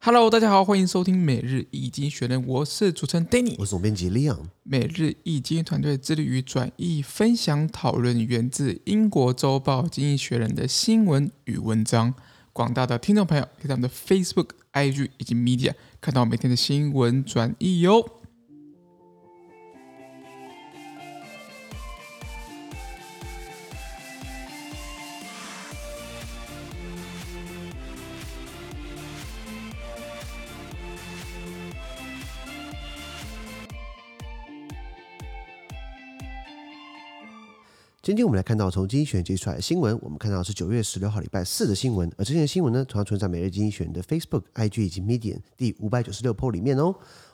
Hello，大家好，欢迎收听每日易经济学人，我是主持人 Danny，我是总编辑 Leon。每日易经团队致力于转译、分享、讨论源自英国周报《经济学人》的新闻与文章。广大的听众朋友可以在我们的 Facebook、IG 以及 Media 看到每天的新闻转译哟。今天我们来看到从经济学人截出来的新闻，我们看到是九月十六号礼拜四的新闻，而这些新闻呢，同样存在每日经济学人的 Facebook、IG 以及 Medium 第五百九十六 po 里面哦。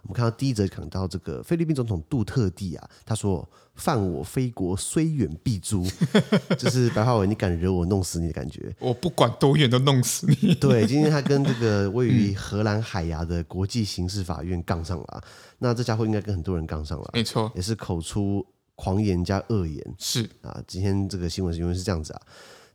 我们看到第一则讲到这个菲律宾总统杜特地啊，他说：“犯我非国，虽远必诛。” 就是白话文，你敢惹我，弄死你的感觉。我不管多远都弄死你。对，今天他跟这个 位于荷兰海牙的国际刑事法院杠上了，嗯、那这家伙应该跟很多人杠上了，没错，也是口出。狂言加恶言是啊，今天这个新闻是因为是这样子啊，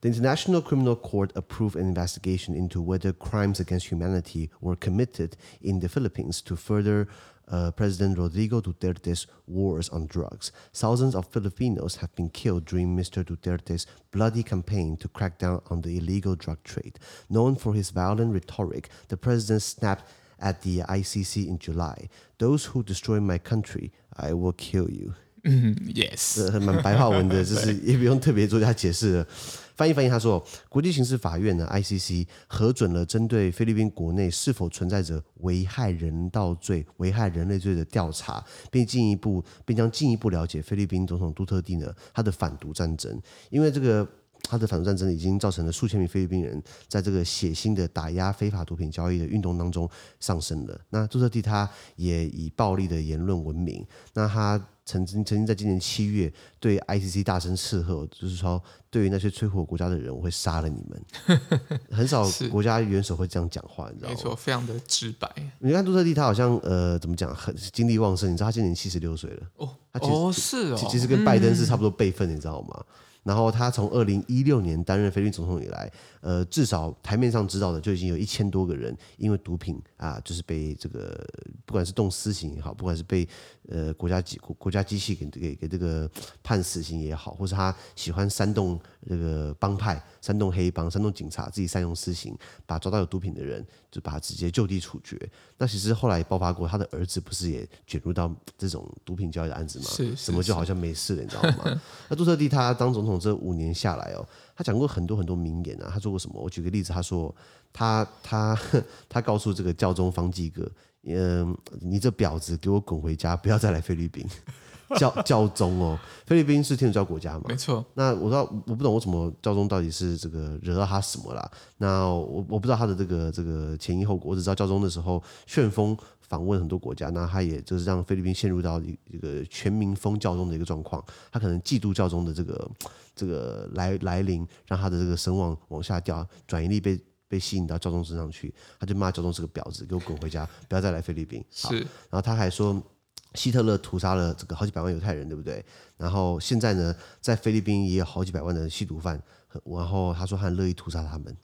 The International Criminal Court approved an investigation into whether crimes against humanity were committed in the Philippines to further uh, President Rodrigo Duterte's wars on drugs. Thousands of Filipinos have been killed during Mr. Duterte's bloody campaign to crack down on the illegal drug trade. Known for his violent rhetoric, the president snapped at the ICC in July. Those who destroy my country, I will kill you. 嗯，yes，这蛮白话文的，就是也不用特别做一下解释了。翻译翻译，他说，国际刑事法院呢 （ICC） 核准了针对菲律宾国内是否存在着危害人道罪、危害人类罪的调查，并进一步，并将进一步了解菲律宾总统杜特地呢他的反毒战争，因为这个。他的反毒战争已经造成了数千名菲律宾人在这个血腥的打压非法毒品交易的运动当中丧生了。那杜特地他也以暴力的言论闻名。那他曾经曾经在今年七月对 ICC 大声斥喝，就是说对于那些摧毁国家的人，我会杀了你们。很少国家元首会这样讲话，你知道吗？没错，非常的直白。你看杜特地他好像呃怎么讲，很精力旺盛。你知道他今年七十六岁了哦，他其实哦是哦，其实跟拜登是差不多辈分，你知道吗？然后他从二零一六年担任菲律宾总统以来，呃，至少台面上知道的就已经有一千多个人因为毒品啊，就是被这个不管是动私刑也好，不管是被呃国家机国国家机器给给给这个判死刑也好，或是他喜欢煽动这个帮派、煽动黑帮、煽动警察自己善用私刑，把抓到有毒品的人就把他直接就地处决。那其实后来爆发过，他的儿子不是也卷入到这种毒品交易的案子吗？是，怎么就好像没事了，你知道吗？那杜特地他当总统。这五年下来哦，他讲过很多很多名言啊。他做过什么？我举个例子，他说他他 他告诉这个教宗方济各，嗯，你这婊子，给我滚回家，不要再来菲律宾。教教宗哦，菲律宾是天主教国家嘛？没错。那我知道，我不懂为什么教宗到底是这个惹到他什么啦？那我我不知道他的这个这个前因后果，我只知道教宗的时候旋风。访问很多国家，那他也就是让菲律宾陷入到一一个全民封教宗的一个状况。他可能嫉妒教宗的这个这个来来临，让他的这个声望往下掉，转移力被被吸引到教宗身上去，他就骂教宗是个婊子，给我滚回家，不要再来菲律宾。是，然后他还说希特勒屠杀了这个好几百万犹太人，对不对？然后现在呢，在菲律宾也有好几百万的吸毒犯，然后他说他很乐意屠杀他们。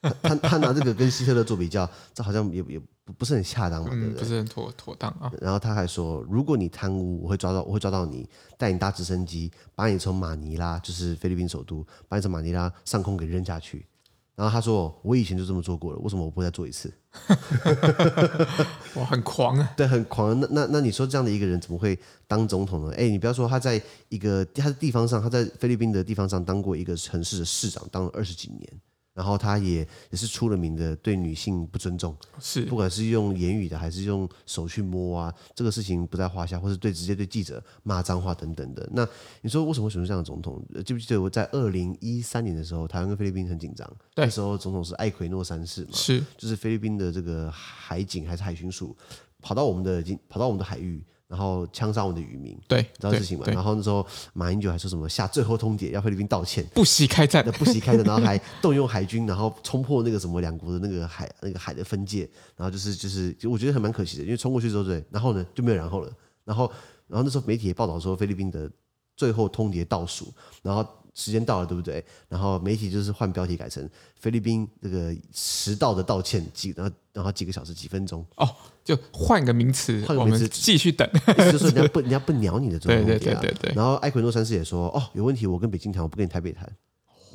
他他他拿这个跟希特勒做比较，这好像也也不不是很恰当嘛，对不对？不是很妥妥当啊。然后他还说，如果你贪污，我会抓到，我会抓到你，带你搭直升机，把你从马尼拉，就是菲律宾首都，把你从马尼拉上空给扔下去。然后他说，我以前就这么做过了，为什么我不会再做一次？哇，很狂啊！对，很狂。那那那你说这样的一个人怎么会当总统呢？哎，你不要说他在一个他的地方上，他在菲律宾的地方上当过一个城市的市长，当了二十几年。然后他也也是出了名的对女性不尊重，是不管是用言语的还是用手去摸啊，这个事情不在话下，或是对直接对记者骂脏话等等的。那你说为什么会选出这样的总统？记不记得我在二零一三年的时候，台湾跟菲律宾很紧张，那时候总统是艾奎诺三世嘛，是就是菲律宾的这个海警还是海巡署跑到我们的跑到我们的海域。然后枪杀我们的渔民，对，知道事情嘛？然后那时候马英九还说什么下最后通牒，要菲律宾道歉，不惜开战，不惜开战，然后还动用海军，然后冲破那个什么两国的那个海那个海的分界，然后就是就是，就我觉得还蛮可惜的，因为冲过去之后对，然后呢就没有然后了，然后然后那时候媒体也报道说菲律宾的最后通牒倒数，然后时间到了，对不对？然后媒体就是换标题改成菲律宾这个迟到的道歉几，然后然后几个小时几分钟哦，就换个名词，换个名词继续等，就是人家不人家不鸟你的这种 问题啊。对对对对对。然后埃奎诺三世也说哦，有问题我跟北京谈，我不跟你台北谈。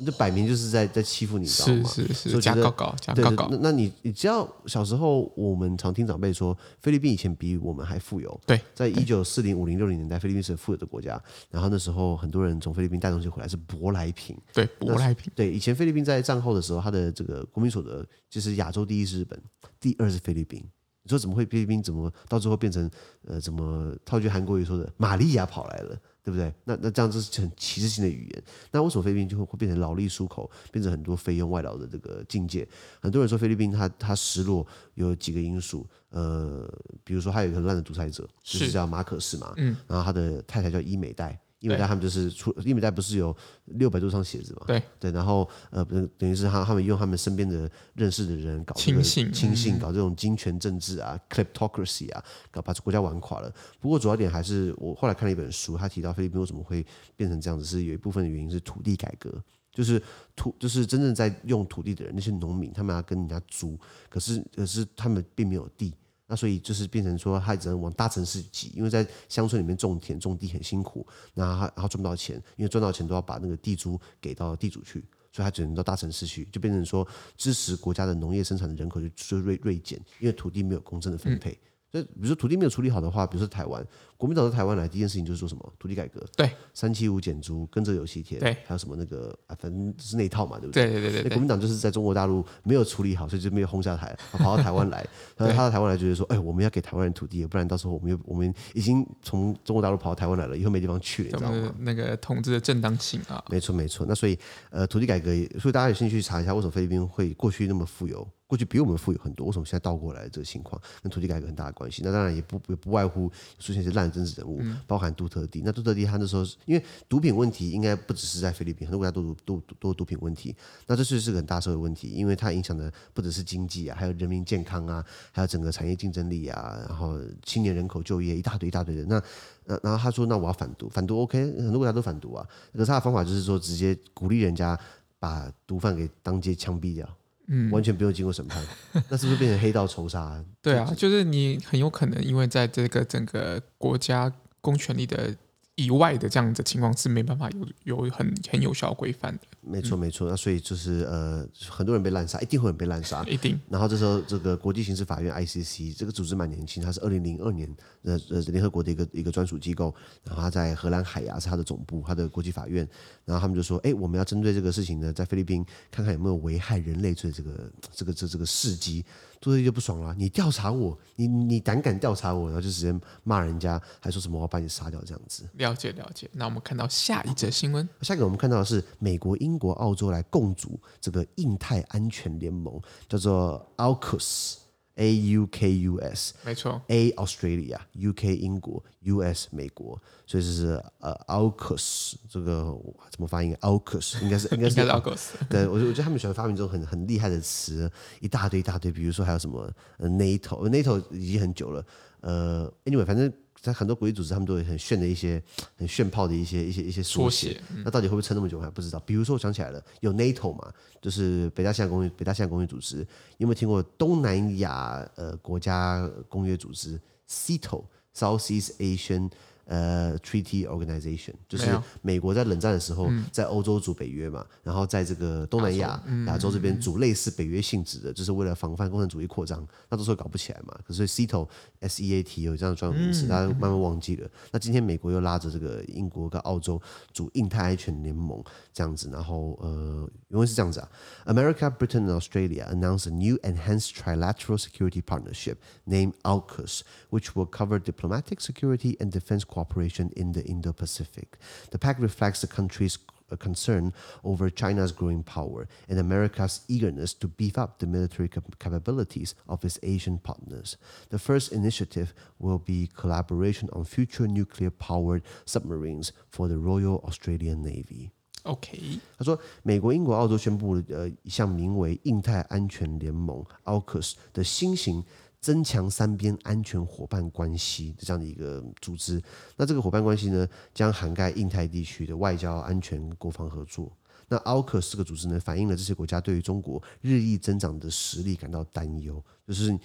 这摆明就是在在欺负你，知道吗？是是是，假告告，假告告。那那你你知道小时候我们常听长辈说，菲律宾以前比我们还富有。对，在一九四零、五零、六零年代，菲律宾是富有的国家。然后那时候很多人从菲律宾带东西回来是舶来品。对，舶来品。对，以前菲律宾在战后的时候，它的这个国民所得就是亚洲第一是日本，第二是菲律宾。你说怎么会菲律宾怎么到最后变成呃怎么套句韩国语说的，玛利亚跑来了？对不对？那那这样子是很歧视性的语言。那为什么菲律宾就会会变成劳力出口，变成很多费用外劳的这个境界？很多人说菲律宾它它失落有几个因素，呃，比如说还有一个很烂的独裁者，就是叫马可斯嘛，嗯，然后他的太太叫伊美代。因为他们就是出，伊美代不是有六百多双鞋子嘛？对对，然后呃，等等于是他他们用他们身边的认识的人搞亲信亲信，搞这种金权政治啊，kleptocracy 啊，搞把国家玩垮了。不过主要点还是我后来看了一本书，他提到菲律宾为什么会变成这样子，是有一部分的原因是土地改革，就是土就是真正在用土地的人，那些农民他们要跟人家租，可是可是他们并没有地。那所以就是变成说，他只能往大城市挤，因为在乡村里面种田种地很辛苦，然后然后赚不到钱，因为赚到钱都要把那个地租给到地主去，所以他只能到大城市去，就变成说支持国家的农业生产的人口就就锐锐减，因为土地没有公正的分配。所以比如说土地没有处理好的话，比如说台湾。国民党到台湾来，第一件事情就是做什么？土地改革。对，三七五减租，跟着有其田。对，还有什么那个啊，反正就是那一套嘛，对不对？对对对对。国民党就是在中国大陆没有处理好，所以就没有轰下台，跑到台湾来。然后他到台湾来，就是说，哎，我们要给台湾人土地，不然到时候我们又我们已经从中国大陆跑到台湾来了，以后没地方去了，你知道吗？那个统治的正当性啊。没错没错。那所以呃，土地改革，所以大家有兴趣去查一下，为什么菲律宾会过去那么富有？过去比我们富有很多，为什么现在倒过来的这个情况，跟土地改革很大的关系？那当然也不也不外乎出现一些烂政治人物。嗯包含杜特地，那杜特地他那时候因为毒品问题，应该不只是在菲律宾，很多国家都有都都毒品问题。那这是是个很大社会问题，因为它影响的不只是经济啊，还有人民健康啊，还有整个产业竞争力啊，然后青年人口就业一大堆一大堆的。那那然后他说，那我要反毒，反毒 OK，很多国家都反毒啊。可是他的方法就是说，直接鼓励人家把毒贩给当街枪毙掉。嗯，完全不用经过审判，那是不是变成黑道仇杀？对啊，就是你很有可能因为在这个整个国家公权力的。以外的这样的情况是没办法有有很很有效规范的。没错没错，那所以就是呃，很多人被滥杀，一定会有人被滥杀，一定。然后这时候这个国际刑事法院 ICC 这个组织蛮年轻，它是二零零二年呃呃联合国的一个一个专属机构，然后它在荷兰海牙是它的总部，它的国际法院。然后他们就说，哎，我们要针对这个事情呢，在菲律宾看看有没有危害人类罪这个这个这这个事迹。杜特地就不爽了，你调查我，你你胆敢调查我，然后就直接骂人家，还说什么我要把你杀掉这样子。了解了解，那我们看到下一则新闻，下一个我们看到的是美国、英国、澳洲来共组这个印太安全联盟，叫做 AUKUS。A U K U S，没错，A Australia，U K 英国，U S 美国，所以这是呃 AUKUS 这个怎么发音？AUKUS 应该是应该是 AUKUS 对，我觉得我觉得他们喜欢发明这种很很厉害的词，一大堆一大堆，比如说还有什么 NATO，NATO 已经很久了，呃，Anyway，反正。在很多国际组织，他们都有很炫的一些、很炫炮的一些、一些、一些缩写。那到底会不会撑那么久，我还不知道。比如说，我想起来了，有 NATO 嘛，就是北大西洋公约、北大西洋公约组织。有没有听过东南亚呃国家公约组织 SEATO（Southeast Asian）？呃，Treaty Organization 就是美国在冷战的时候，在欧洲组北约嘛，然后在这个东南亚、亚洲这边组类似北约性质的，就是为了防范共产主义扩张。那都是搞不起来嘛。可是 SEATO S E A T 有这样的专有名词，大家慢慢忘记了。那今天美国又拉着这个英国跟澳洲组印太安全联盟这样子，然后呃，原文是这样子啊：America, Britain and Australia announced a new enhanced trilateral security partnership named AUKUS, which will cover diplomatic security and defense cooperation in the Indo-Pacific. The pact reflects the country's concern over China's growing power and America's eagerness to beef up the military capabilities of its Asian partners. The first initiative will be collaboration on future nuclear-powered submarines for the Royal Australian Navy. OK，他说，美国、英国、澳洲宣布了呃一项名为印太安全联盟 （AUKUS） 的新型。 增强三边安全伙伴关系的这样的一个组织。那这个伙伴关系呢，将涵盖印太地区的外交、安全、国防合作。那 AUKUS 这个组织呢，反映了这些国家对于中国日益增长的实力感到担忧，就是。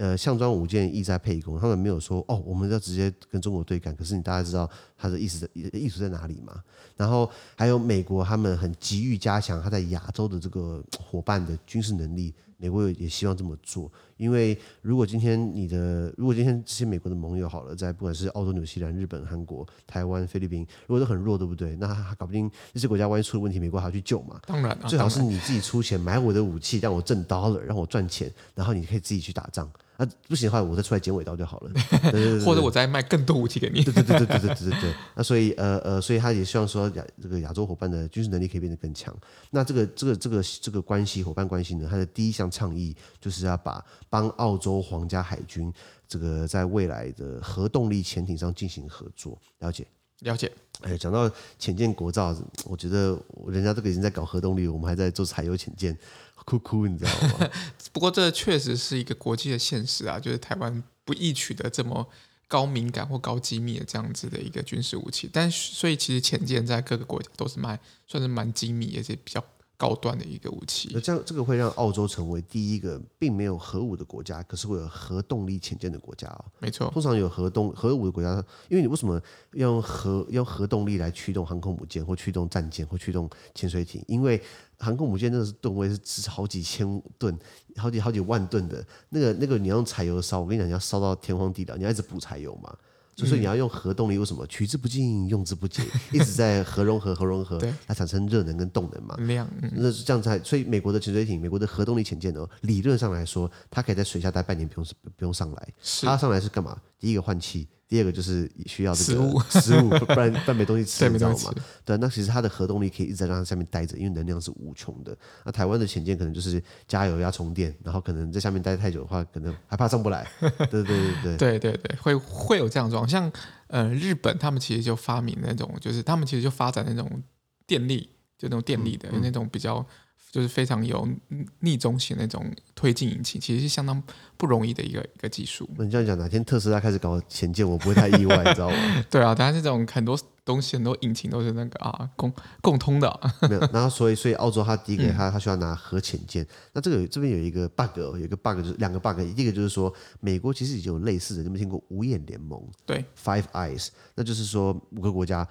呃，项庄舞剑，意在沛公。他们没有说哦，我们要直接跟中国对干。可是你大家知道他的意思的意图在哪里吗？然后还有美国，他们很急于加强他在亚洲的这个伙伴的军事能力。美国也希望这么做，因为如果今天你的，如果今天这些美国的盟友好了，在不管是澳洲、纽西兰、日本、韩国、台湾、菲律宾，如果都很弱，对不对？那他搞不定这些国家，万一出了问题，美国还要去救嘛？当然，最好是你自己出钱买我的武器，让我挣 dollar，让我赚钱，然后你可以自己去打仗。啊，不行的话，我再出来剪尾刀就好了。对对对对，或者我再卖更多武器给你。对对对对对对对对对。那所以呃呃，所以他也希望说亚这个亚洲伙伴的军事能力可以变得更强。那这个这个这个这个关系伙伴关系呢，他的第一项倡议就是要把帮澳洲皇家海军这个在未来的核动力潜艇上进行合作。了解了解。哎，讲到潜舰国造，我觉得人家这个已经在搞核动力，我们还在做柴油潜舰。哭哭，你知道吗？不过这确实是一个国际的现实啊，就是台湾不易取得这么高敏感或高机密的这样子的一个军事武器，但所以其实潜舰在各个国家都是蛮算是蛮机密，而且比较。高端的一个武器，那这样这个会让澳洲成为第一个并没有核武的国家，可是会有核动力潜舰的国家哦。没错，通常有核动核武的国家，因为你为什么要用核要用核动力来驱动航空母舰或驱动战舰或驱动潜水艇？因为航空母舰那个是吨位是是好几千吨、好几好几万吨的，那个那个你要用柴油烧，我跟你讲，你要烧到天荒地老，你要一直补柴油嘛。所以你要用核动力，为什么取之不尽，用之不竭，一直在核融合、核融合，它产生热能跟动能嘛？量，那是这样才。所以美国的潜水艇，美国的核动力潜舰呢，理论上来说，它可以在水下待半年，不用不用上来。它上来是干嘛？第一个换气。第二个就是需要这个食物，不然不然没东西吃，你知道吗？对，那其实它的核动力可以一直在让它下面待着，因为能量是无穷的。那台湾的潜舰可能就是加油要充电，然后可能在下面待太久的话，可能还怕上不来。对对对对对对对，会会有这样状况。像呃日本，他们其实就发明那种，就是他们其实就发展那种电力，就那种电力的、那种比较。就是非常有逆中型那种推进引擎，其实是相当不容易的一个一个技术。那你这样讲，哪天特斯拉开始搞潜舰，我不会太意外，你知道吗？对啊，但是这种很多东西，很多引擎都是那个啊共共通的、啊。没有，然后所以所以澳洲它第一个它它需要拿核潜舰。嗯、那这个这边有一个 bug，有一个 bug 就是两个 bug，第一个就是说美国其实已经有类似的，你们听过五眼联盟？对，Five Eyes，那就是说五个国家。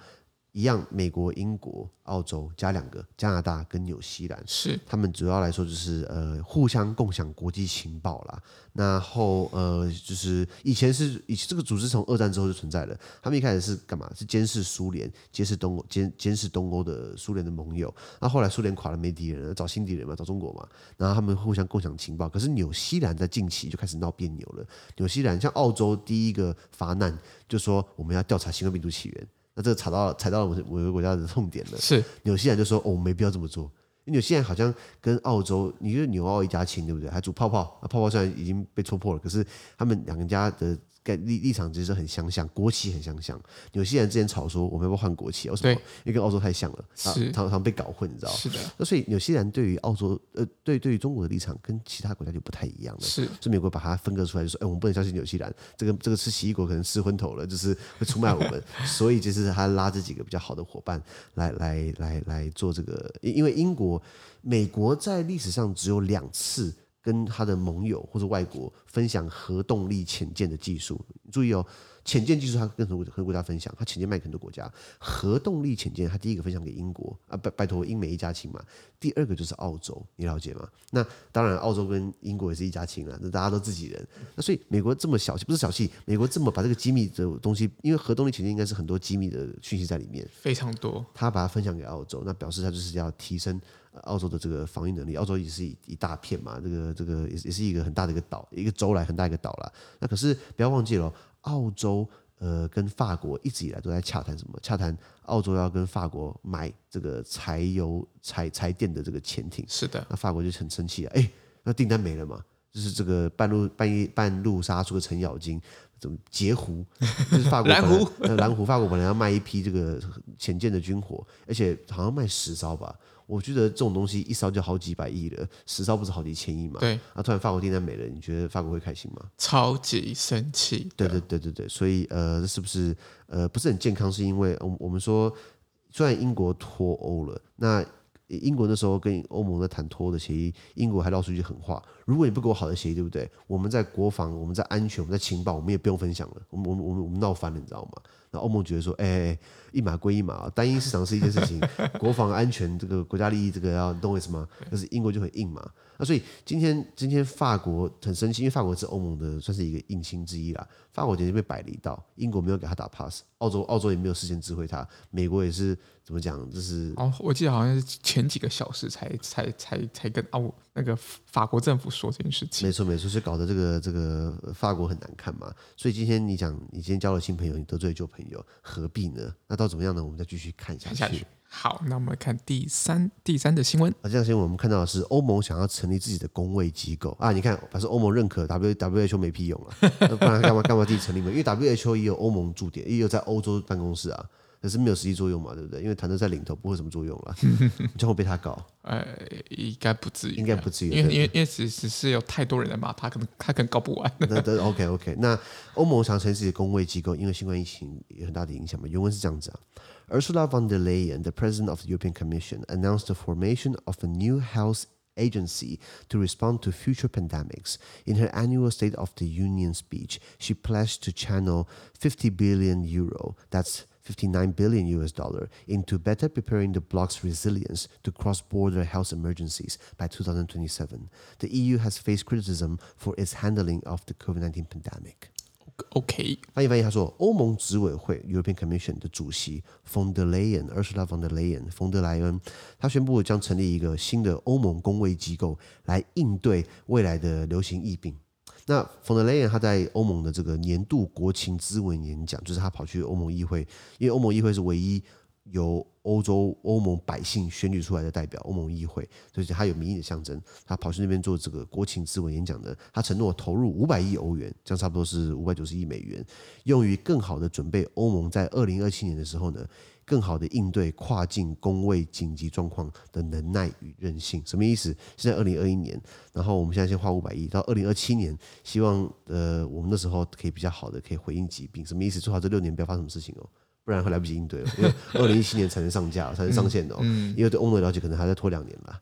一样，美国、英国、澳洲加两个加拿大跟纽西兰，是他们主要来说就是呃互相共享国际情报啦。然后呃就是以前是以前这个组织从二战之后就存在了。他们一开始是干嘛？是监视苏联、监视东欧、监监视东欧的苏联的盟友。那后来苏联垮了没敌人了，找新敌人嘛，找中国嘛。然后他们互相共享情报。可是纽西兰在近期就开始闹别扭了。纽西兰像澳洲第一个发难，就说我们要调查新冠病毒起源。那这个踩到了踩到了我们某个国家的痛点了。是纽西兰就说：“哦，没必要这么做。”因为纽西兰好像跟澳洲，你觉得纽澳一家亲，对不对？还煮泡泡，那泡泡虽然已经被戳破了，可是他们两个家的。立立场其实很相像，国旗很相像。纽西兰之前吵说我们要不要换国旗？为什么？因为跟澳洲太像了，啊常常被搞混，你知道吗？是的。那所以纽西兰对于澳洲呃对对于中国的立场跟其他国家就不太一样了。是。所以美国把它分割出来，就说哎，我们不能相信纽西兰，这个这个吃奇异果可能吃昏头了，就是会出卖我们。所以就是他拉这几个比较好的伙伴来来来来做这个，因为英国、美国在历史上只有两次。跟他的盟友或者外国分享核动力潜舰的技术，注意哦，潜舰技术他跟很多很多国家分享，他潜舰卖给很多国家。核动力潜舰他第一个分享给英国啊，拜拜托英美一家亲嘛。第二个就是澳洲，你了解吗？那当然，澳洲跟英国也是一家亲啊，那大家都自己人。那所以美国这么小气，不是小气，美国这么把这个机密的东西，因为核动力潜舰应该是很多机密的讯息在里面，非常多。他把它分享给澳洲，那表示他就是要提升。澳洲的这个防御能力，澳洲也是一一大片嘛，这个这个也也是一个很大的一个岛，一个州来很大一个岛啦。那可是不要忘记了，澳洲呃跟法国一直以来都在洽谈什么？洽谈澳洲要跟法国买这个柴油柴柴电的这个潜艇。是的，那法国就很生气啊，哎，那订单没了嘛。就是这个半路半夜半路杀出个程咬金，怎么截胡？就是法国 蓝湖，蓝湖，法国本来要卖一批这个潜舰的军火，而且好像卖十艘吧。我觉得这种东西一烧就好几百亿了，十烧不是好几千亿嘛？对。啊，突然法国订单没了，你觉得法国会开心吗？超级生气。对对对对对，所以呃，这是不是呃不是很健康？是因为我我们说，虽然英国脱欧了，那英国那时候跟欧盟在谈脱欧的协议，英国还闹出一句狠话：如果你不给我好的协议，对不对？我们在国防、我们在安全、我们在情报，我们也不用分享了。我们我们我们我们闹翻了，你知道吗？那欧盟觉得说，哎、欸，一码归一码，单一市场是一件事情，国防安全这个国家利益这个要你懂我意思吗？可是英国就很硬嘛。那所以今天今天法国很生气，因为法国是欧盟的算是一个硬心之一啦。法国简直被摆了一道，英国没有给他打 pass，澳洲澳洲也没有事先知会他，美国也是怎么讲？就是哦，我记得好像是前几个小时才才才才跟澳那个法国政府说这件事情。没错没错，所以搞得这个这个法国很难看嘛。所以今天你讲，你今天交了新朋友，你得罪旧朋友，何必呢？那到怎么样呢？我们再继续看下去。下去好，那我们看第三第三的新闻。啊，这样新闻我们看到的是欧盟想要成立自己的工卫机构啊。你看，反正欧盟认可 W WHO 没屁用啊，不然干嘛干嘛自己成立嘛？因为 WHO 也有欧盟驻点，也有在欧洲办公室啊。可是没有实际作用嘛，对不对？因为谭德在领头，不会什么作用了，将会被他搞。呃，应该不至于，应该不至于，因为因为因为只只是有太多人来骂他，可能他可能搞不完。那那 OK OK，那欧盟想成立自己的公卫机构，因为新冠疫情有很大的影响嘛。原文是这样子啊：Ursula von der Leyen, the President of the European Commission, announced the formation of a new health agency to respond to future pandemics. In her annual State of the Union speech, she pledged to channel 50 billion euro. That's 59 billion US dollar into better preparing the bloc's resilience to cross-border health emergencies by 2027. The EU has faced criticism for its handling of the COVID-19 pandemic. OK，翻译翻译，他说，欧盟执委会 European Commission 的主席 von der Leyen Ursula von der Leyen 冯德莱恩，他宣布将成立一个新的欧盟公卫机构来应对未来的流行疫病。 那冯德莱恩他在欧盟的这个年度国情咨文演讲，就是他跑去欧盟议会，因为欧盟议会是唯一由欧洲欧盟百姓选举出来的代表，欧盟议会，所以他有民意的象征。他跑去那边做这个国情咨文演讲的，他承诺投入五百亿欧元，这样差不多是五百九十亿美元，用于更好的准备欧盟在二零二七年的时候呢，更好的应对跨境工位紧急状况的能耐与韧性，什么意思？现在二零二一年，然后我们现在先花五百亿，到二零二七年，希望呃我们那时候可以比较好的可以回应疾病，什么意思？最好这六年不要发生什么事情哦，不然会来不及应对了，因为二零一七年才能上架，才能上线哦。嗯嗯、因为对欧盟的了解可能还在拖两年啦，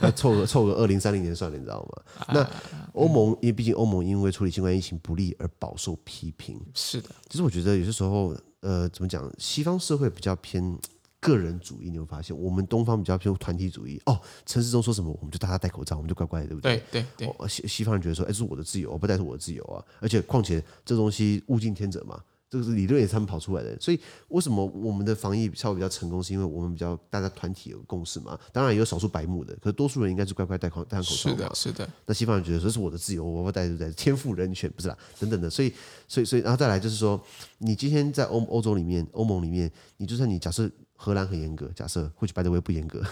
那 凑个凑个二零三零年算了，你知道吗？那欧盟因为毕竟欧盟因为处理新冠疫情不利而饱受批评，是的。其实我觉得有些时候。呃，怎么讲？西方社会比较偏个人主义，你会发现我们东方比较偏团体主义。哦，陈时中说什么，我们就大家戴口罩，我们就乖乖的，对不对？对对对。西西方人觉得说，哎，这是我的自由，我不戴是我的自由啊。而且况且这东西物竞天择嘛。这个是理论也是他们跑出来的，所以为什么我们的防疫效果比较成功，是因为我们比较大家团体有共识嘛？当然也有少数白目的，可是多数人应该是乖乖戴口戴口罩。是的，是的。那西方人觉得这是我的自由，我不戴就戴，天赋人权不是啦，等等的。所以，所以，所以，然后再来就是说，你今天在欧欧洲里面，欧盟里面，你就算你假设荷兰很严格，假设或许白德威不严格，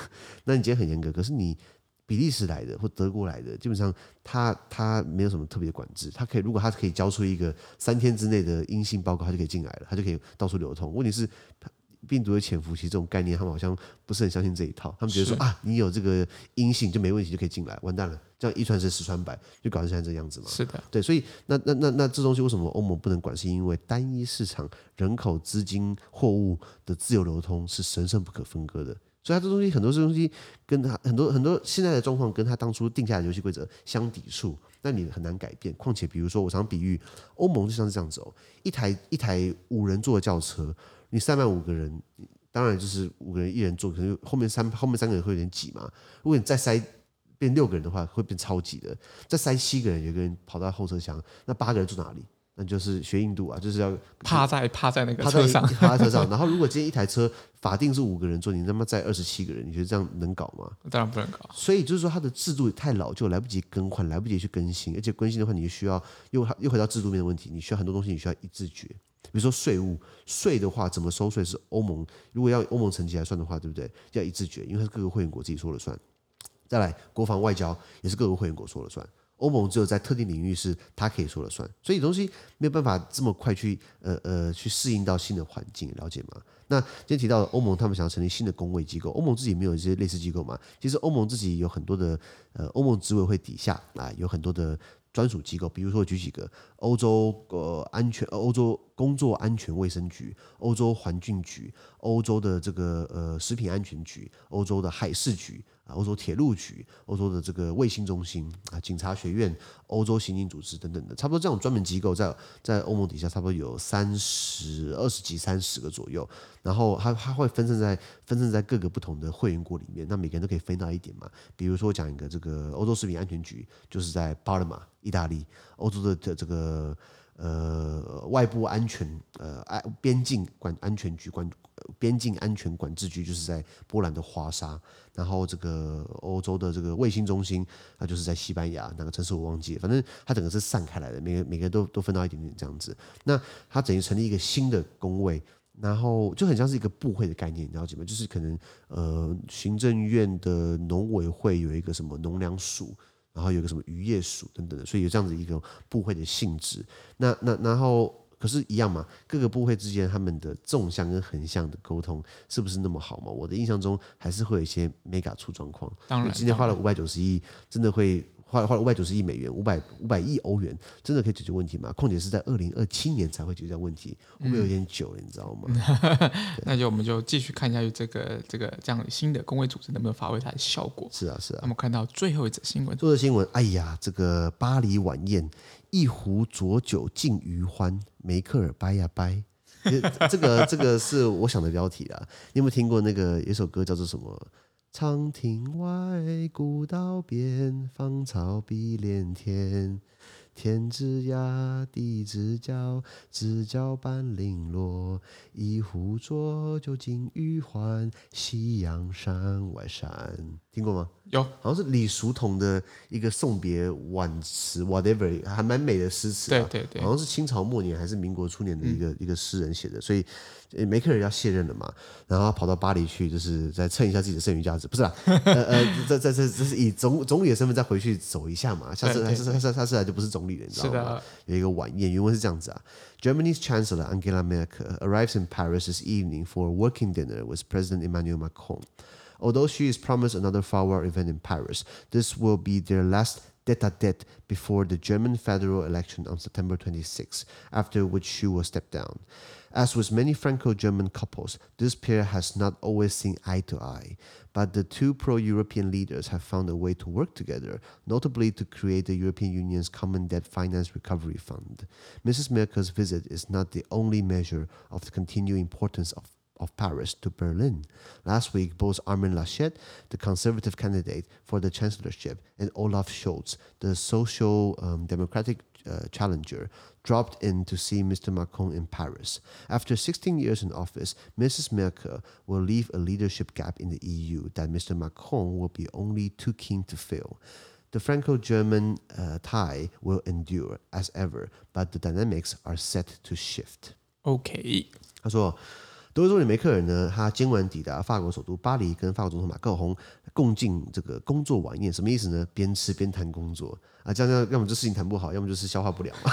那你今天很严格，可是你。比利时来的或德国来的，基本上他他没有什么特别的管制，他可以如果他可以交出一个三天之内的阴性报告，他就可以进来了，他就可以到处流通。问题是病毒的潜伏期这种概念，他们好像不是很相信这一套，他们觉得说啊，你有这个阴性就没问题，就可以进来，完蛋了，这样一传十十传百，就搞成现在这样子嘛。是的，对，所以那那那那这东西为什么欧盟不能管？是因为单一市场人口、资金、货物的自由流通是神圣不可分割的。所以他这东西很多这东西跟他很多很多现在的状况跟他当初定下的游戏规则相抵触，那你很难改变。况且比如说，我常比喻欧盟就像是这样子哦，一台一台五人座的轿车，你塞满五个人，当然就是五个人一人坐，可能后面三后面三个人会有点挤嘛。如果你再塞变六个人的话，会变超挤的。再塞七个人，有个人跑到后车厢，那八个人坐哪里？那就是学印度啊，就是要趴在趴在那个车上，趴在车上。然后如果今天一台车法定是五个人坐，你他妈载二十七个人，你觉得这样能搞吗？当然不能搞。所以就是说，它的制度也太老旧，来不及更换，来不及去更新。而且更新的话，你就需要又又回到制度面的问题，你需要很多东西，你需要一致决。比如说税务，税的话怎么收税是欧盟，如果要欧盟层级来算的话，对不对？要一致决，因为它是各个会员国自己说了算。再来，国防外交也是各个会员国说了算。欧盟只有在特定领域是它可以说了算，所以东西没有办法这么快去呃呃去适应到新的环境，了解吗？那今天提到欧盟，他们想要成立新的公卫机构，欧盟自己没有一些类似机构吗？其实欧盟自己有很多的呃欧盟执委会底下啊有很多的。专属机构，比如说举几个欧洲呃安全欧洲工作安全卫生局、欧洲环境局、欧洲的这个呃食品安全局、欧洲的海事局啊、欧洲铁路局、欧洲的这个卫星中心啊、警察学院、欧洲刑警组织等等的，差不多这种专门机构在在欧盟底下差不多有三十二十几三十个左右，然后它它会分散在分散在各个不同的会员国里面，那每个人都可以分到一点嘛。比如说讲一个这个欧洲食品安全局，就是在巴尔马。意大利、欧洲的这这个呃外部安全呃安边境管安全局管边境安全管制局就是在波兰的华沙，然后这个欧洲的这个卫星中心它就是在西班牙哪个城市我忘记了，反正它整个是散开来的，每个每个都都分到一点点这样子。那它等于成立一个新的工位，然后就很像是一个部会的概念，你了解吗？就是可能呃行政院的农委会有一个什么农粮署。然后有个什么渔业署等等的，所以有这样子一个部会的性质。那那然后可是，一样嘛，各个部会之间他们的纵向跟横向的沟通是不是那么好嘛？我的印象中还是会有一些 mega 出状况。当然，今天花了五百九十亿，真的会。花了花了五百九十亿美元，五百五百亿欧元，真的可以解决问题吗？况且是在二零二七年才会解决问题，会不会有点久了？你知道吗？那就我们就继续看下去，这个这个这样新的工会组织能不能发挥它的效果？是啊，是啊。我们看到最后一则新闻，最后新闻，哎呀，这个巴黎晚宴，一壶浊酒尽余欢，梅克尔掰呀掰。这个这个是我想的标题啊。你有没有听过那个有首歌叫做什么？长亭外，古道边，芳草碧连天。天之涯，地之角，知交半零落。一壶浊酒尽余欢，夕阳山外山。听过吗？有，好像是李叔同的一个送别挽词，whatever，还蛮美的诗词。对对对，好像是清朝末年还是民国初年的一个、嗯、一个诗人写的。所以梅克尔要卸任了嘛，然后他跑到巴黎去，就是再蹭一下自己的剩余价值，不是啦，呃呃，这这这这是以总总理的身份再回去走一下嘛。下次他是他是他是来就不是总理了，你知道吗？有一个晚宴，原文是这样子啊：Germany's Chancellor Angela Merkel arrives in Paris this evening for a working dinner with President Emmanuel Macron. Although she is promised another farewell event in Paris, this will be their last tete-a-tete before the German federal election on September 26, after which she will step down. As with many Franco-German couples, this pair has not always seen eye to eye, but the two pro-European leaders have found a way to work together, notably to create the European Union's Common Debt Finance Recovery Fund. Mrs. Merkel's visit is not the only measure of the continuing importance of of Paris to Berlin. Last week, both Armin Laschet, the conservative candidate for the chancellorship, and Olaf Scholz, the social um, democratic uh, challenger, dropped in to see Mr. Macron in Paris. After 16 years in office, Mrs. Merkel will leave a leadership gap in the EU that Mr. Macron will be only too keen to fill. The Franco-German uh, tie will endure as ever, but the dynamics are set to shift. Okay. 他说。德国总理梅克尔呢，他今晚抵达法国首都巴黎，跟法国总统马克宏共进这个工作晚宴。什么意思呢？边吃边谈工作啊，这样要要么就事情谈不好，要么就是消化不了嘛。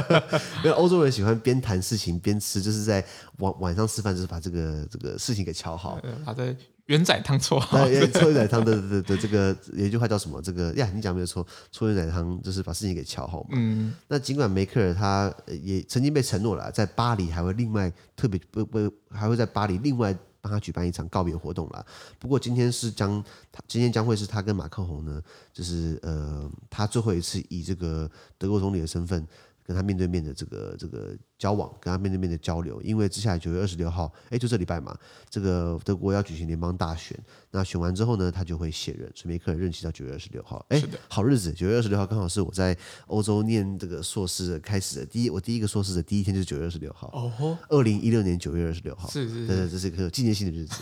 因为欧洲人喜欢边谈事情边吃，就是在晚晚上吃饭，就是把这个这个事情给敲好。他在。圆仔汤搓好，搓圆 仔汤的的的这个有一句话叫什么？这个呀，你讲没有错，搓圆仔汤就是把事情给瞧好嘛。嗯，那尽管梅克尔他也曾经被承诺了，在巴黎还会另外特别不不还会在巴黎另外帮他举办一场告别活动了。不过今天是将他今天将会是他跟马克宏呢，就是呃他最后一次以这个德国总理的身份跟他面对面的这个这个。交往跟他面对面的交流，因为接下来九月二十六号，哎，就这礼拜嘛，这个德国要举行联邦大选，那选完之后呢，他就会卸任，所以梅克尔任期到九月二十六号。哎，好日子，九月二十六号刚好是我在欧洲念这个硕士的开始的第一，我第一个硕士的第一天就是九月二十六号。哦，二零一六年九月二十六号，是是是，对对，这是一个纪念性的日子。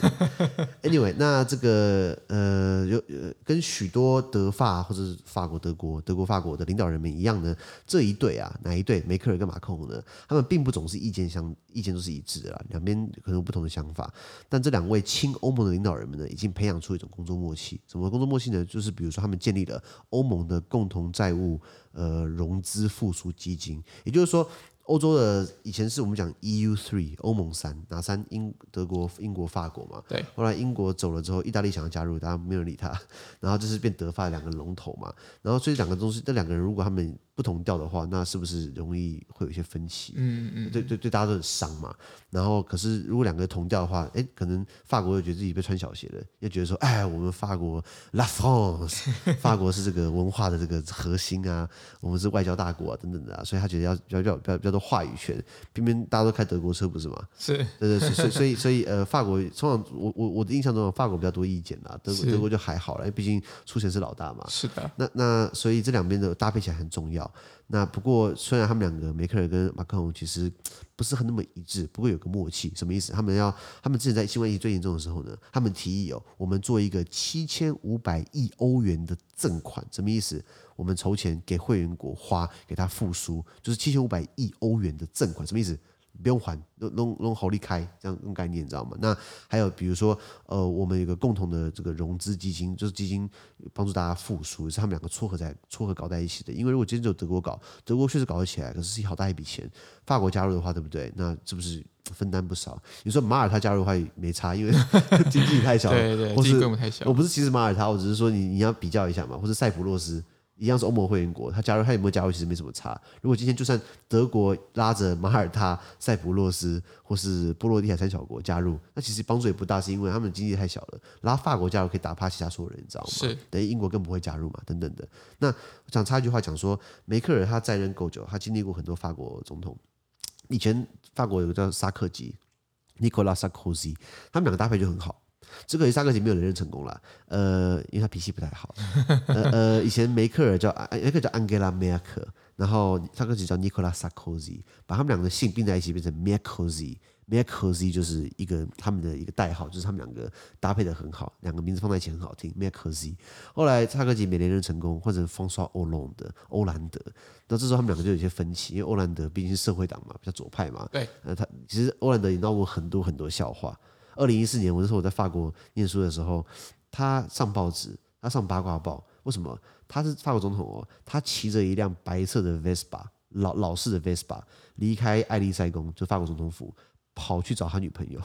Anyway，那这个呃，有呃，跟许多德法或者是法国、德国、德国、法国的领导人们一样呢，这一对啊，哪一对？梅克尔跟马克龙呢？他们。并不总是意见相意见都是一致的啦，两边可能有不同的想法。但这两位亲欧盟的领导人们呢，已经培养出一种工作默契。什么工作默契呢？就是比如说他们建立了欧盟的共同债务呃融资复苏基金，也就是说。欧洲的以前是我们讲 EU three 欧盟三哪三？英德国、英国、法国嘛。对。后来英国走了之后，意大利想要加入，大家没有人理他。然后就是变德法两个龙头嘛。然后所以两个东西，这两个人如果他们不同调的话，那是不是容易会有一些分歧？嗯嗯。对对对，大家都很伤嘛。然后可是如果两个同调的话，哎，可能法国又觉得自己被穿小鞋了，又觉得说，哎，我们法国 La France，法国是这个文化的这个核心啊，我们是外交大国啊，等等的啊，所以他觉得要比较比较比话语权，偏偏大家都开德国车，不是吗？是，对对，所以所以所以 呃，法国通常我我我的印象中，法国比较多意见啦，德国德国就还好了，因为毕竟出钱是老大嘛。是的。那那所以这两边的搭配起来很重要。那不过虽然他们两个梅克尔跟马克龙其实不是很那么一致，不过有个默契，什么意思？他们要他们之前在新冠疫情最严重的时候呢，他们提议哦，我们做一个七千五百亿欧元的赠款，什么意思？我们筹钱给会员国花，给他复苏，就是七千五百亿欧元的赠款，什么意思？不用还，弄弄弄好利开，这样用概念，你知道吗？那还有比如说，呃，我们有个共同的这个融资基金，就是基金帮助大家复苏，是他们两个撮合在撮合搞在一起的。因为如果今天只有德国搞，德国确实搞得起来，可是是好大一笔钱。法国加入的话，对不对？那是不是分担不少？你说马耳他加入的话也没差，因为经济太小了，对对，或是规模太小。我不是歧视马耳他，我只是说你你要比较一下嘛，或是塞浦路斯。一样是欧盟会员国，他加入他有没有加入其实没什么差。如果今天就算德国拉着马耳他、塞浦路斯或是波罗的海三小国加入，那其实帮助也不大，是因为他们经济太小了。拉法国加入可以打趴其他所有人，你知道吗？是等于英国更不会加入嘛，等等的。那我想插一句话讲说，梅克尔他在任够久，他经历过很多法国总统。以前法国有个叫沙克吉，Nicolas Sarkozy，他们两个搭配就很好。这个萨科齐没有人认成功了，呃，因为他脾气不太好。呃呃，以前梅克尔叫安，那个叫安吉拉梅克，然后萨科齐叫尼古拉萨科齐，把他们两个的姓并在一起变成梅克齐，梅克齐就是一个他们的一个代号，就是他们两个搭配的很好，两个名字放在一起很好听，梅克齐。后来萨科齐没连任成功，换成方刷欧隆的欧兰德，那这时候他们两个就有些分歧，因为欧兰德毕竟是社会党嘛，比较左派嘛。对，呃，他其实欧兰德也闹过很多很多笑话。二零一四年，我那时候我在法国念书的时候，他上报纸，他上八卦报。为什么？他是法国总统哦，他骑着一辆白色的 Vespa，老老式的 Vespa，离开爱丽塞宫，就法国总统府，跑去找他女朋友。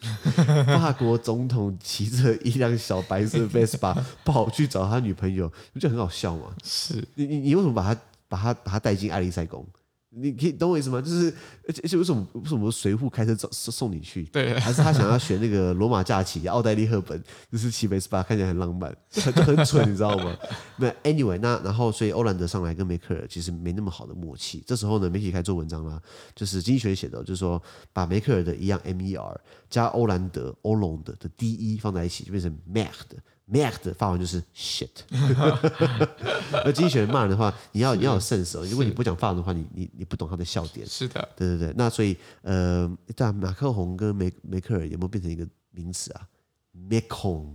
法国总统骑着一辆小白色 Vespa 跑去找他女朋友，不就很好笑吗？是你你你为什么把他把他把他带进爱丽塞宫？你可以懂我意思吗？就是，而且而且为什么为什么随扈开车送送你去？对，还是他想要学那个罗马假期，奥黛丽·赫本就是骑 Vespa 看起来很浪漫，就很蠢，你知道吗？那 anyway，那然后所以欧兰德上来跟梅克尔其实没那么好的默契。这时候呢，媒体开始做文章啦，就是经济学写的，就是说把梅克尔的一样 MER 加欧兰德欧隆的的 DE 放在一起，就变成 Merde。Merde 发完就是 shit。而经济学人骂人的话，你要你要有 sense 哦。如果你不讲法文的话，你你你不懂他的笑点。是的，对对对。那所以呃，对啊，马克宏跟梅梅克尔有没有变成一个名词啊？Macron，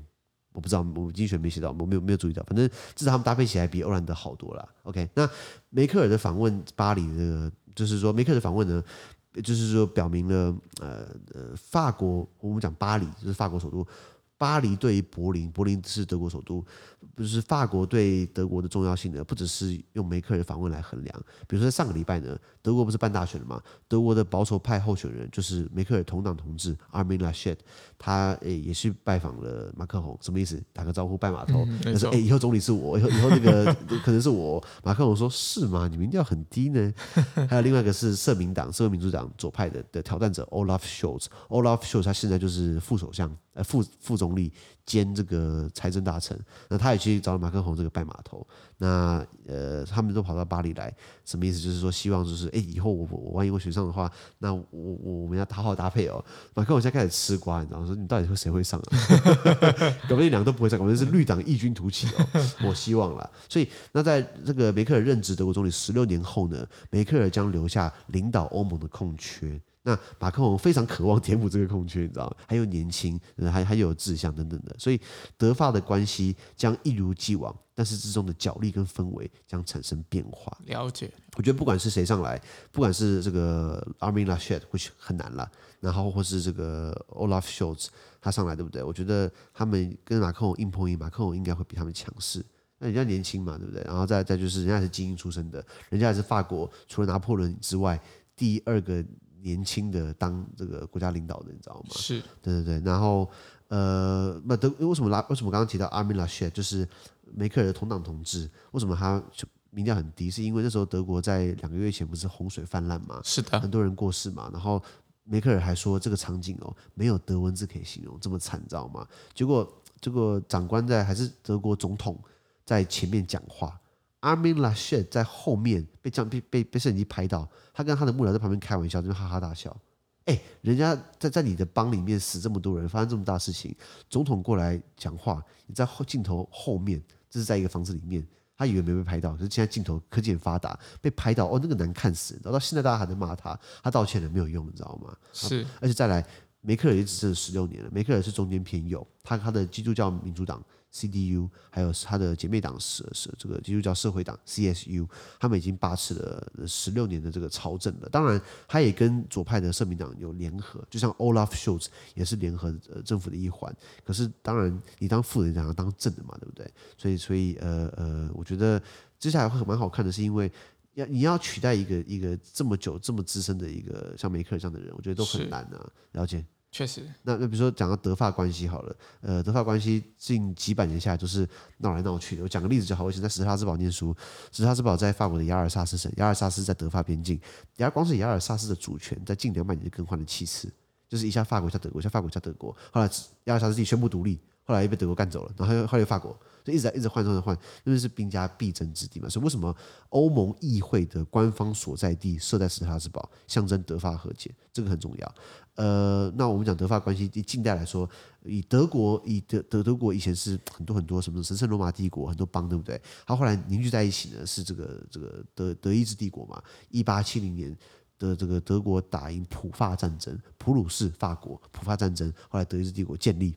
我不知道，我经济学没写到，我没有没有注意到。反正至少他们搭配起来比欧兰德好多了。OK，那梅克尔的访问巴黎，这个就是说梅克尔的访问呢，就是说表明了呃呃，法国我们讲巴黎就是法国首都。巴黎对于柏林，柏林是德国首都，不是法国对德国的重要性呢？不只是用梅克尔的访问来衡量。比如说在上个礼拜呢，德国不是办大选了吗？德国的保守派候选人就是梅克尔同党同志 Armin Laschet，他诶也去拜访了马克宏，什么意思？打个招呼，拜码头。他说：“诶，以后总理是我，以后以后那个 可能是我。”马克宏说：“是吗？你民调很低呢。”还有另外一个是社民党、社会民主党左派的的挑战者 Olaf Scholz，Olaf Scholz 他现在就是副首相。呃，副副总理兼这个财政大臣，那他也去找了马克宏这个拜码头。那呃，他们都跑到巴黎来，什么意思？就是说希望就是，哎，以后我我万一我选上的话，那我我我们要好好搭配哦。马克宏现在开始吃瓜，你知道吗？说你到底会谁会上啊？搞不定两个都不会上，搞不定是绿党异军突起哦。我希望啦。所以，那在这个梅克尔任职德国总理十六年后呢，梅克尔将留下领导欧盟的空缺。那马克龙非常渴望填补这个空缺，你知道吗？还有年轻，还还有志向等等的，所以德法的关系将一如既往，但是之中的角力跟氛围将产生变化。了解，我觉得不管是谁上来，不管是这个 Armin Laschet，或许很难了，然后或是这个 Olaf Scholz 他上来，对不对？我觉得他们跟马克龙硬碰硬，马克龙应该会比他们强势。那人家年轻嘛，对不对？然后再再就是人家是精英出身的，人家也是法国除了拿破仑之外第二个。年轻的当这个国家领导的，你知道吗？是对对对。然后呃，那德为什么拉？为什么刚刚提到 Armin Laschet 就是梅克尔的同党同志？为什么他民调很低？是因为那时候德国在两个月前不是洪水泛滥嘛？是的，很多人过世嘛。然后梅克尔还说这个场景哦，没有德文字可以形容，这么惨，你知道吗？结果这个长官在还是德国总统在前面讲话。Armin Laschet 在后面被这样被被被摄影机拍到，他跟他的幕僚在旁边开玩笑，就哈哈大笑。哎，人家在在你的帮里面死这么多人，发生这么大事情，总统过来讲话，你在后镜头后面，这是在一个房子里面，他以为没被拍到，可是现在镜头科技很发达，被拍到，哦，那个难看死，然后到现在大家还在骂他，他道歉了没有用，你知道吗？是，而且再来，梅克尔也只剩十六年了，梅克尔是中间偏右，他他的基督教民主党。CDU 还有他的姐妹党是是这个基督教社会党 CSU，他们已经把持了十六年的这个朝政了。当然，他也跟左派的社民党有联合，就像 Olaf Scholz 也是联合呃政府的一环。可是，当然你当副人，想要当正的嘛，对不对？所以，所以呃呃，我觉得接下来会蛮好看的，是因为要你要取代一个一个这么久这么资深的一个像梅克尔这样的人，我觉得都很难啊。了解。确实，那那比如说讲到德法关系好了，呃，德法关系近几百年下来都是闹来闹去的。我讲个例子就好，我以前在史特拉斯堡念书，史特拉斯堡在法国的亚尔萨斯省，亚尔萨斯在德法边境，亚光是亚尔萨斯的主权在近两百年就更换了七次，就是一下法国，一下德国，一下法国，一下德国，后来亚尔萨斯自己宣布独立，后来又被德国干走了，然后又后来又法国。就一直在一直换，换，换，因为是兵家必争之地嘛。所以为什么欧盟议会的官方所在地设在史特拉斯堡，象征德法和解，这个很重要。呃，那我们讲德法关系，以近代来说，以德国，以德德德国以前是很多很多什么神圣罗马帝国，很多邦，对不对？它后来凝聚在一起呢，是这个这个德德意志帝国嘛。一八七零年的这个德国打赢普法战争，普鲁士法国普法战争，后来德意志帝国建立。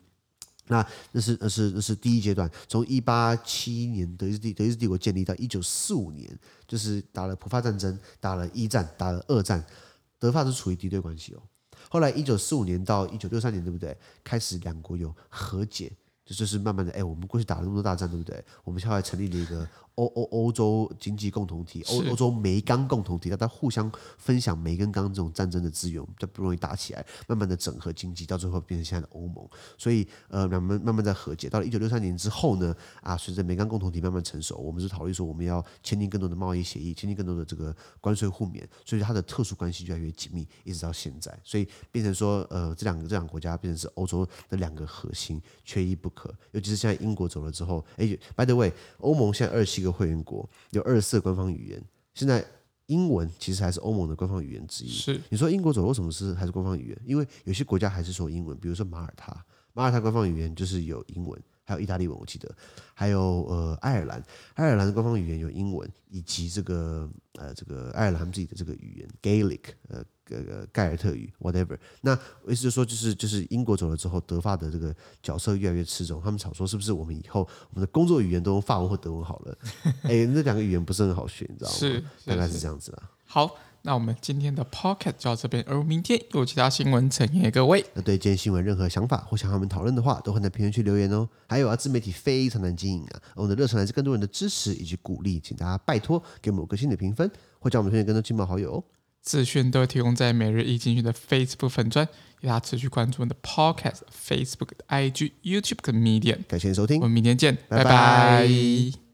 那那是那是那是第一阶段，从一八七一年德意志帝德意志帝国建立到一九四五年，就是打了普法战争，打了一战，打了二战，德法是处于敌对关系哦。后来一九四五年到一九六三年，对不对？开始两国有和解，就就是慢慢的，哎，我们过去打了那么多大战，对不对？我们后来成立了一个。欧欧欧洲经济共同体，欧欧洲煤钢共同体，大家互相分享煤跟钢这种战争的资源，就不容易打起来。慢慢的整合经济，到最后变成现在的欧盟。所以，呃，两们慢慢在和解。到了一九六三年之后呢，啊，随着煤钢共同体慢慢成熟，我们是讨论说我们要签订更多的贸易协议，签订更多的这个关税互免，所以它的特殊关系越来越紧密，一直到现在。所以变成说，呃，这两个这两个国家变成是欧洲的两个核心，缺一不可。尤其是现在英国走了之后，哎，by the way，欧盟现在二十七个会员国有二十四个官方语言，现在英文其实还是欧盟的官方语言之一。是你说英国走了，为什么是还是官方语言？因为有些国家还是说英文，比如说马耳他，马耳他官方语言就是有英文，还有意大利文，我记得，还有呃爱尔兰，爱尔兰的官方语言有英文，以及这个呃这个爱尔兰他们自己的这个语言 Gaelic，呃。呃盖尔特语，whatever。那意思就是说，就是就是英国走了之后，德法的这个角色越来越吃重。他们常说，是不是我们以后我们的工作语言都用法文或德文好了？哎，那两个语言不是很好学，你知道吗？是，大概是这样子啦。好，那我们今天的 Pocket 就到这边，而明天有其他新闻呈现给各位。那对今天新闻任何想法或想和我们讨论的话，都会在评论区留言哦。还有啊，自媒体非常难经营啊，我们的热忱来自更多人的支持以及鼓励，请大家拜托给我们五颗星的评分，或叫我们推荐更多亲朋好友哦。资讯都提供在每日一经济学的 Facebook 粉专，给大家持续关注我们的 Podcast、Facebook、IG、YouTube 跟 Medium。感谢收听，我们明天见，拜拜。拜拜。